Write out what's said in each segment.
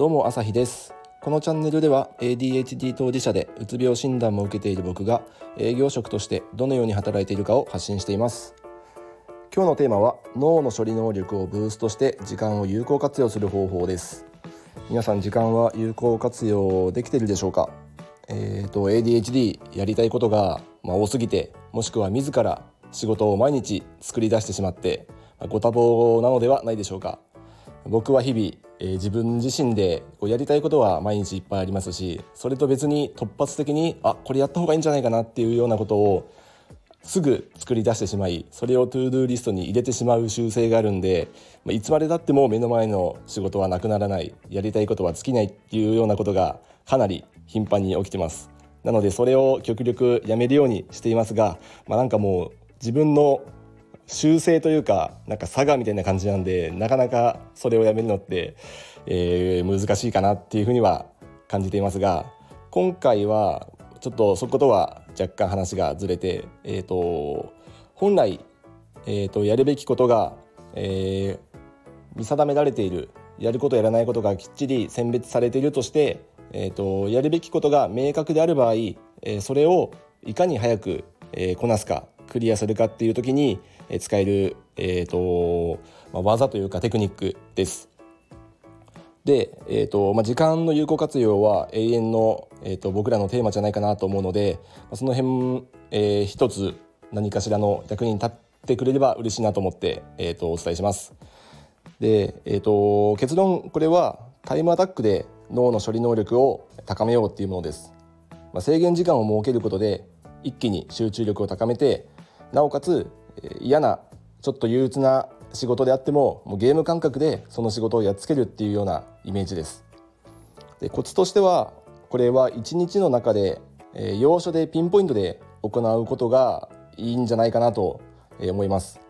どうも朝日です。このチャンネルでは ADHD 当事者でうつ病診断も受けている僕が営業職としてどのように働いているかを発信しています。今日のテーマは脳の処理能力をブーストして時間を有効活用する方法です。皆さん時間は有効活用できているでしょうか？えーと、と ADHD やりたいことが、まあ、多すぎてもしくは自ら仕事を毎日作り出してしまってご多忙なのではないでしょうか？僕は日々、えー、自分自身でこうやりたいことは毎日いっぱいありますしそれと別に突発的にあこれやった方がいいんじゃないかなっていうようなことをすぐ作り出してしまいそれを To Do リストに入れてしまう習性があるんで、まあ、いつまでたっても目の前の仕事はなくならないやりたいことは尽きないっていうようなことがかなり頻繁に起きてます。なのでそれを極力やめるようにしていますが、まあ、なんかもう自分の修正というかなんか差がみたいな感じなんでなかなかそれをやめるのって、えー、難しいかなっていうふうには感じていますが今回はちょっとそことは若干話がずれて、えーと、本来、えーと、やるべきことが、えー、見定められているやることやらないことがきっちり選別されているとして、えーと、やるべきことが明確である場合、えー、それをいかに早く、えー、こなすかクリアするかっていう時に使える、えーとまあ、技というかテクニックです。で、えーとまあ、時間の有効活用は永遠の、えーと、僕らのテーマじゃないかなと思うのでその辺、えー、一つ何かしらの役に立ってくれれば嬉しいなと思って、えーと、お伝えします。で、えーと、結論これはタイムアタックで脳の処理能力を高めようっていうものです。まあ、制限時間を設けることで一気に集中力を高めてなおかつ嫌なちょっと憂鬱な仕事であってももうゲーム感覚でその仕事をやっつけるっていうようなイメージです。でコツとしてはこれは1日の中で、えー、要所でピンポイントで行うことがいいんじゃないかなと思います。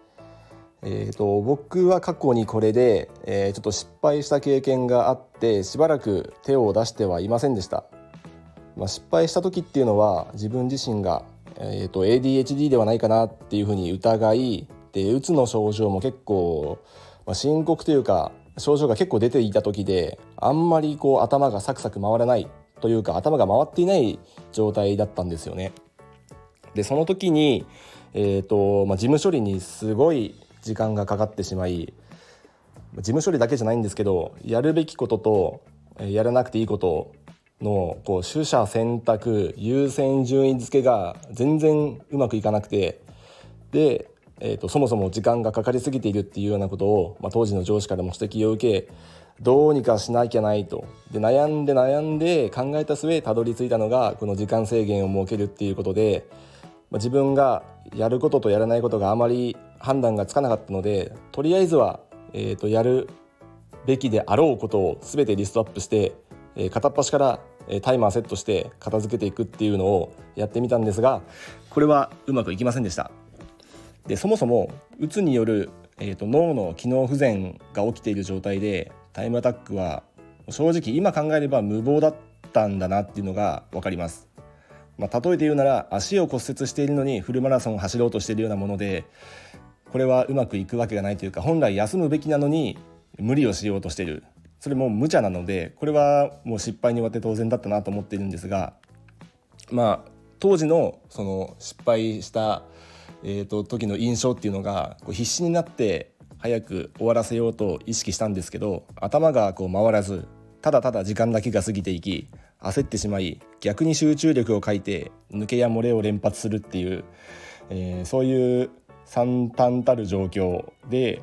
えーと、僕は過去にこれで、えー、ちょっと失敗した経験があってしばらく手を出してはいませんでした。まあ、失敗した時っていうのは自分自身が、えーと ADHD ではないかなっていうふうに疑いでうつの症状も結構、まあ、深刻というか症状が結構出ていた時であんまりこう頭がサクサク回らないというか頭が回っていない状態だったんですよね。でその時に、えーとまあ、事務処理にすごい時間がかかってしまい事務処理だけじゃないんですけどやるべきこととやらなくていいことのこう取捨選択優先順位付けが全然うまくいかなくてでえーと、そもそも時間がかかりすぎているっていうようなことを、まあ、当時の上司からも指摘を受けどうにかしなきゃないと。で悩んで悩んで考えた末たどり着いたのがこの時間制限を設けるっていうことで、まあ、自分がやることとやらないことがあまり判断がつかなかったのでとりあえずは、えーと、やるべきであろうことを全てリストアップして、えー、片っ端からタイマーセットして片付けていくっていうのをやってみたんですがこれはうまくいきませんでした。でそもそもうつによる、えーと、脳の機能不全が起きている状態でタイムアタックは正直今考えれば無謀だったんだなっていうのが分かります。まあ、例えて言うなら足を骨折しているのにフルマラソンを走ろうとしているようなものでこれはうまくいくわけがないというか本来休むべきなのに無理をしようとしているそれも無茶なのでこれはもう失敗に終わって当然だったなと思っているんですがまあ当時のその失敗したえーと、時の印象っていうのがこう必死になって早く終わらせようと意識したんですけど頭がこう回らずただただ時間だけが過ぎていき焦ってしまい逆に集中力を欠いて抜けや漏れを連発するっていう、えー、そういう惨憺たる状況で、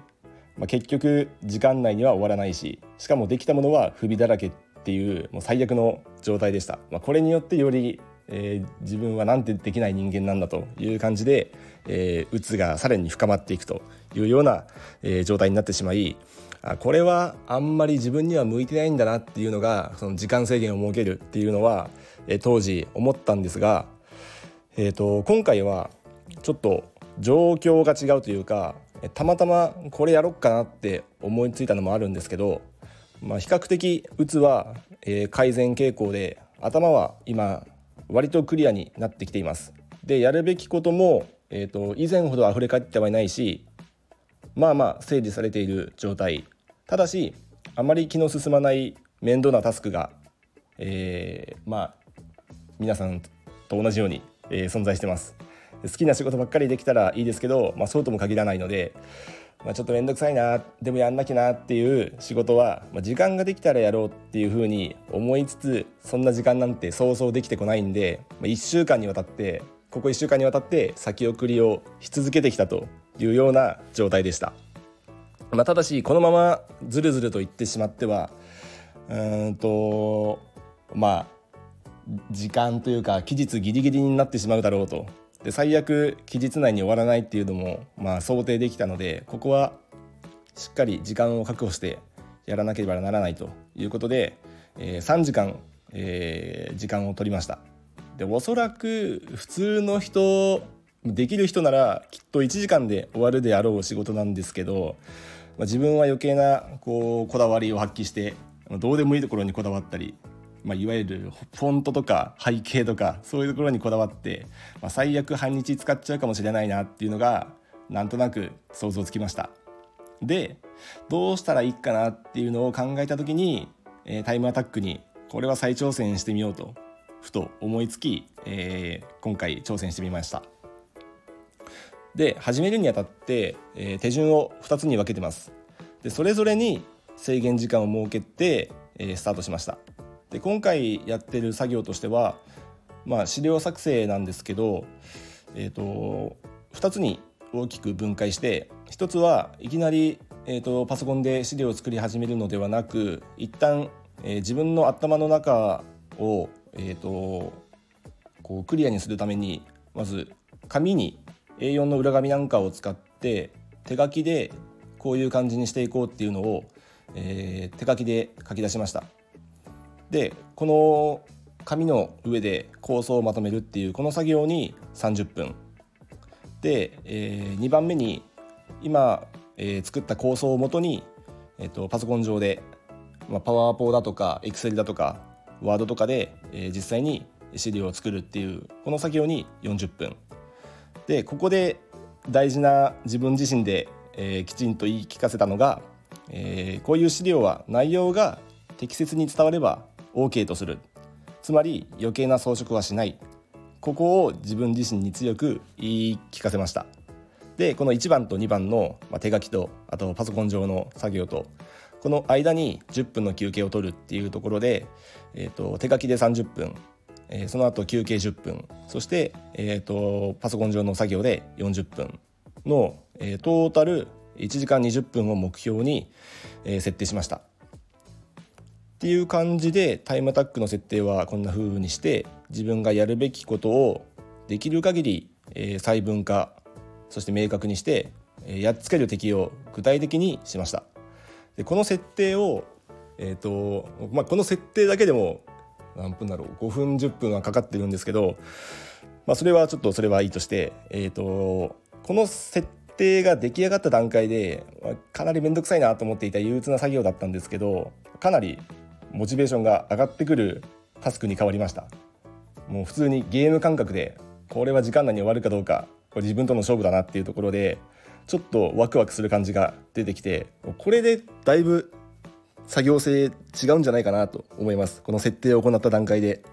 まあ、結局時間内には終わらないししかもできたものは不備だらけっていうもう最悪の状態でした。まあ、これによってよりえー、自分はなんてできない人間なんだという感じで、えー、うつがさらに深まっていくというような、えー、状態になってしまいあこれはあんまり自分には向いてないんだなっていうのがその時間制限を設けるっていうのは、えー、当時思ったんですが、えーと、今回はちょっと状況が違うというかたまたまこれやろっかなって思いついたのもあるんですけど、まあ、比較的うつは、改善傾向で頭は今割とクリアになってきています。でやるべきことも、えーと、以前ほど溢れ返ってはいないしまあまあ整理されている状態ただしあまり気の進まない面倒なタスクが、えー、まあ皆さんと同じように、えー、存在してます好きな仕事ばっかりできたらいいですけど、まあ、そうとも限らないので、まあ、ちょっと面倒くさいなでもやんなきゃなっていう仕事は、まあ、時間ができたらやろうっていうふうに思いつつそんな時間なんて想像できてこないんで、まあ、1週間にわたってここ1週間にわたって先送りをし続けてきたというような状態でした。まあ、ただしこのままずるずると言ってしまってはうんとまあ時間というか期日ギリギリになってしまうだろうとで最悪期日内に終わらないっていうのもまあ想定できたのでここはしっかり時間を確保してやらなければならないということで、えー、3時間、えー、時間を取りました。でおそらく普通の人できる人ならきっと1時間で終わるであろう仕事なんですけど、まあ、自分は余計なこうこだわりを発揮してどうでもいいところにこだわったりまあ、いわゆるフォントとか背景とかそういうところにこだわって、まあ、最悪半日使っちゃうかもしれないなっていうのがなんとなく想像つきました。でどうしたらいいかなっていうのを考えた時に、えー、タイムアタックにこれは再挑戦してみようとふと思いつき、えー、今回挑戦してみました。で始めるにあたって、えー、手順を2つに分けてます。でそれぞれに制限時間を設けて、えー、スタートしました。で今回やってる作業としては、まあ、資料作成なんですけど、えーと、2つに大きく分解して1つはいきなり、えーと、パソコンで資料を作り始めるのではなく一旦、えー、自分の頭の中を、えーと、こうクリアにするためにまず紙に A4 の裏紙なんかを使って手書きでこういう感じにしていこうっていうのを、えー、手書きで書き出しました。でこの紙の上で構想をまとめるっていうこの作業に30分。で、えー、2番目に今、えー、作った構想をもとに、えーと、パソコン上で、まあ、パワーポーだとかエクセルだとかワードとかで、えー、実際に資料を作るっていうこの作業に40分。でここで大事な自分自身で、えー、きちんと言い聞かせたのが、えー、こういう資料は内容が適切に伝われば OK とする。つまり余計な装飾はしない。ここを自分自身に強く言い聞かせました。でこの1番と2番の、ま手書きとあとパソコン上の作業とこの間に10分の休憩を取るっていうところで、えーと、手書きで30分、えー、その後休憩10分そして、えーと、パソコン上の作業で40分の、えー、トータル1時間20分を目標に、えー、設定しました。っていう感じでタイムアタックの設定はこんな風にして自分がやるべきことをできる限り、えー、細分化そして明確にして、えー、やっつける敵を具体的にしました。でこの設定を、えーとまあ、この設定だけでも何分だろう5分10分はかかってるんですけど、まあ、それはちょっとそれはいいとして、えーと、この設定が出来上がった段階でかなり面倒くさいなと思っていた憂鬱な作業だったんですけどかなりモチベーションが上がってくるタスクに変わりました。もう普通にゲーム感覚でこれは時間内に終わるかどうかこれ自分との勝負だなっていうところでちょっとワクワクする感じが出てきてこれでだいぶ作業性違うんじゃないかなと思います。この設定を行った段階で。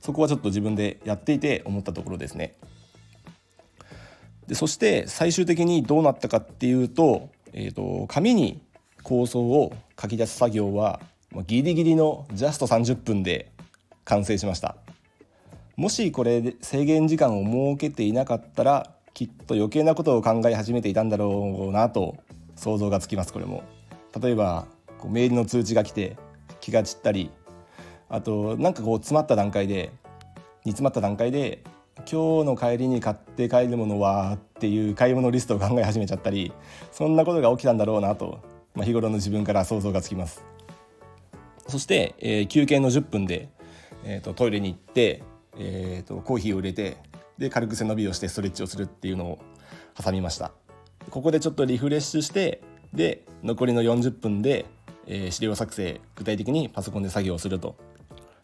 そこはちょっと自分でやっていて思ったところですね。でそして最終的にどうなったかっていうと,、えーと紙に構想を書き出す作業はギリギリのジャスト30分で完成しました。もしこれで制限時間を設けていなかったらきっと余計なことを考え始めていたんだろうなと想像がつきますこれも。例えばこうメールの通知が来て気が散ったりあとなんかこう詰まった段階で煮詰まった段階で今日の帰りに買って帰るものはっていう買い物リストを考え始めちゃったりそんなことが起きたんだろうなとまあ、日頃の自分から想像がつきます。そして、えー、休憩の10分で、えーと、トイレに行って、えーと、コーヒーを入れてで軽く背伸びをしてストレッチをするっていうのを挟みました。ここでちょっとリフレッシュしてで残りの40分で、えー、資料作成具体的にパソコンで作業をすると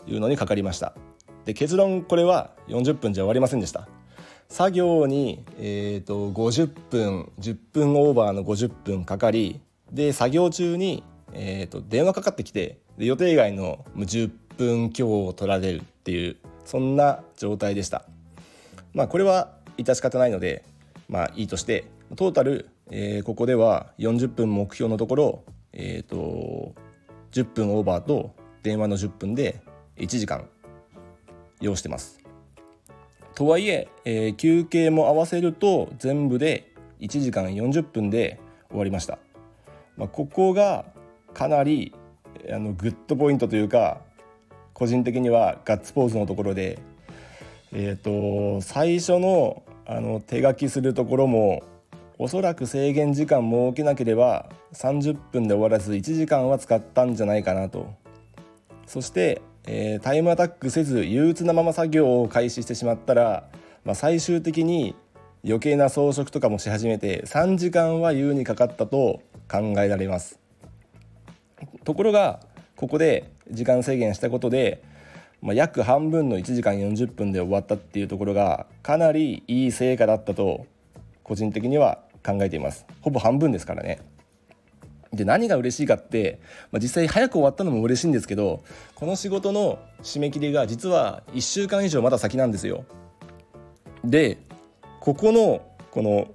いうのにかかりました。で結論これは40分じゃ終わりませんでした。作業に、えーと50分10分オーバーの50分かかりで作業中にえーと、電話かかってきて予定外の10分強を取られるっていうそんな状態でした。まあこれは致し方ないのでまあいいとしてトータル、えー、ここでは40分目標のところえっ、ー、と10分オーバーと電話の10分で1時間要してます。とはいええー、休憩も合わせると全部で1時間40分で終わりました、まあ、ここがかなりあのグッドポイントというか個人的にはガッツポーズのところでえ、ー、と最初のあの手書きするところもおそらく制限時間設けなければ30分で終わらず1時間は使ったんじゃないかなと。そしてえー、タイムアタックせず憂鬱なまま作業を開始してしまったら、まあ、最終的に余計な装飾とかもし始めて3時間は優にかかったと考えられます。ところがここで時間制限したことで、まあ、約半分の1時間40分で終わったっていうところがかなりいい成果だったと個人的には考えています。ほぼ半分ですからね。で何が嬉しいかって、まあ、実際早く終わったのも嬉しいんですけどこの仕事の締め切りが実は1週間以上まだ先なんですよ。でここのこの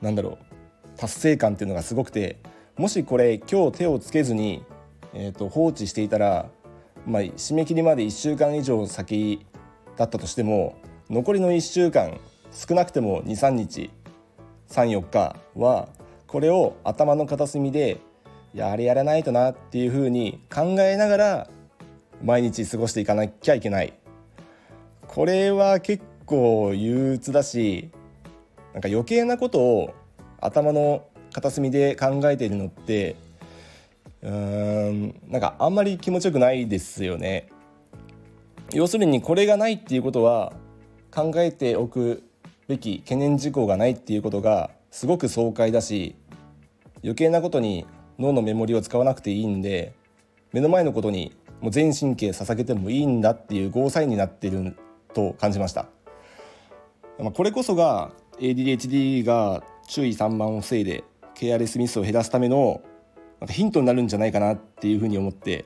なんだろう達成感っていうのがすごくてもしこれ今日手をつけずに、えー、と放置していたら、まあ、締め切りまで1週間以上先だったとしても残りの1週間少なくても23日34日はこれを頭の片隅でいやあれやらないとなっていうふうに考えながら毎日過ごしていかなきゃいけない。これは結構憂鬱だしなんか余計なことを頭の片隅で考えているのってうーんなんかあんまり気持ちよくないですよね。要するにこれがないっていうことは考えておくべき懸念事項がないっていうことがすごく爽快だし余計なことに脳のメモリを使わなくていいんで目の前のことにもう全神経捧げてもいいんだっていうゴーサインになってると感じました、まあ、これこそが ADHD が注意散漫を防いでケアレスミスを減らすためのなんかヒントになるんじゃないかなっていうふうに思って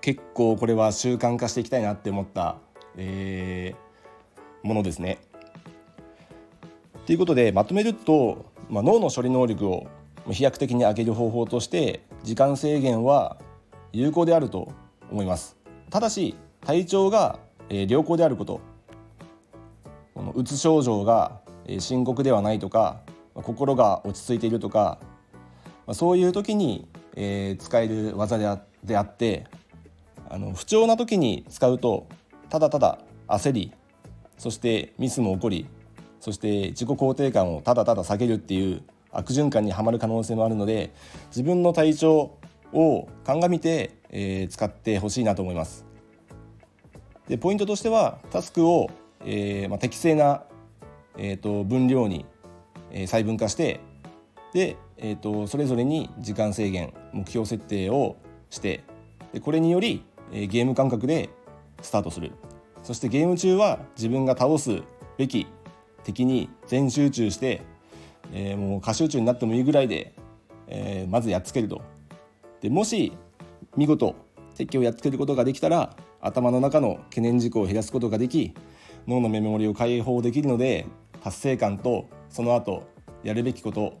結構これは習慣化していきたいなって思った、えー、ものですね。ということでまとめるとまあ、脳の処理能力を飛躍的に上げる方法として時間制限は有効であると思いますただし体調が良好であることこのうつ症状が深刻ではないとか心が落ち着いているとかそういう時に使える技であってあの不調な時に使うとただただ焦りそしてミスも起こりそして自己肯定感をただただ下げるっていう悪循環にはまる可能性もあるので自分の体調を鑑みて、えー、使ってほしいなと思います。でポイントとしてはタスクを、えーまあ、適正な、えーと、分量に、えー、細分化してで、えーと、それぞれに時間制限目標設定をしてでこれにより、えー、ゲーム感覚でスタートする。そしてゲーム中は自分が倒すべき敵に全集中して、えー、もう過集中になってもいいぐらいで、えー、まずやっつけると。でもし見事敵をやっつけることができたら頭の中の懸念事項を減らすことができ脳のメモリを解放できるので達成感とその後やるべきこと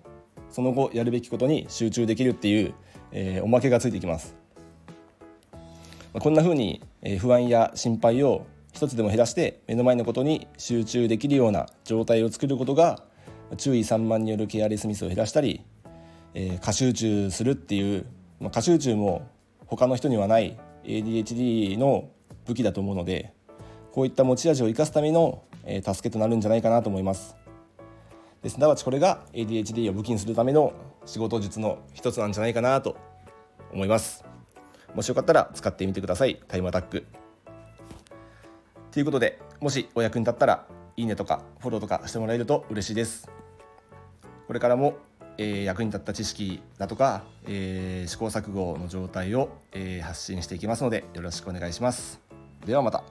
その後やるべきことに集中できるっていう、えー、おまけがついてきます。こんな風に不安や心配を一つでも減らして目の前のことに集中できるような状態を作ることが注意散漫によるケアレスミスを減らしたり、えー、過集中するっていう、まあ、過集中も他の人にはない ADHD の武器だと思うのでこういった持ち味を生かすための、えー、助けとなるんじゃないかなと思います。ですなわちこれが ADHD を武器にするための仕事術の一つなんじゃないかなと思います。もしよかったら使ってみてください。タイムアタック。ということでもしお役に立ったらいいねとかフォローとかしてもらえると嬉しいですこれからも、えー、役に立った知識だとか、えー、試行錯誤の状態を、えー、発信していきますのでよろしくお願いしますではまた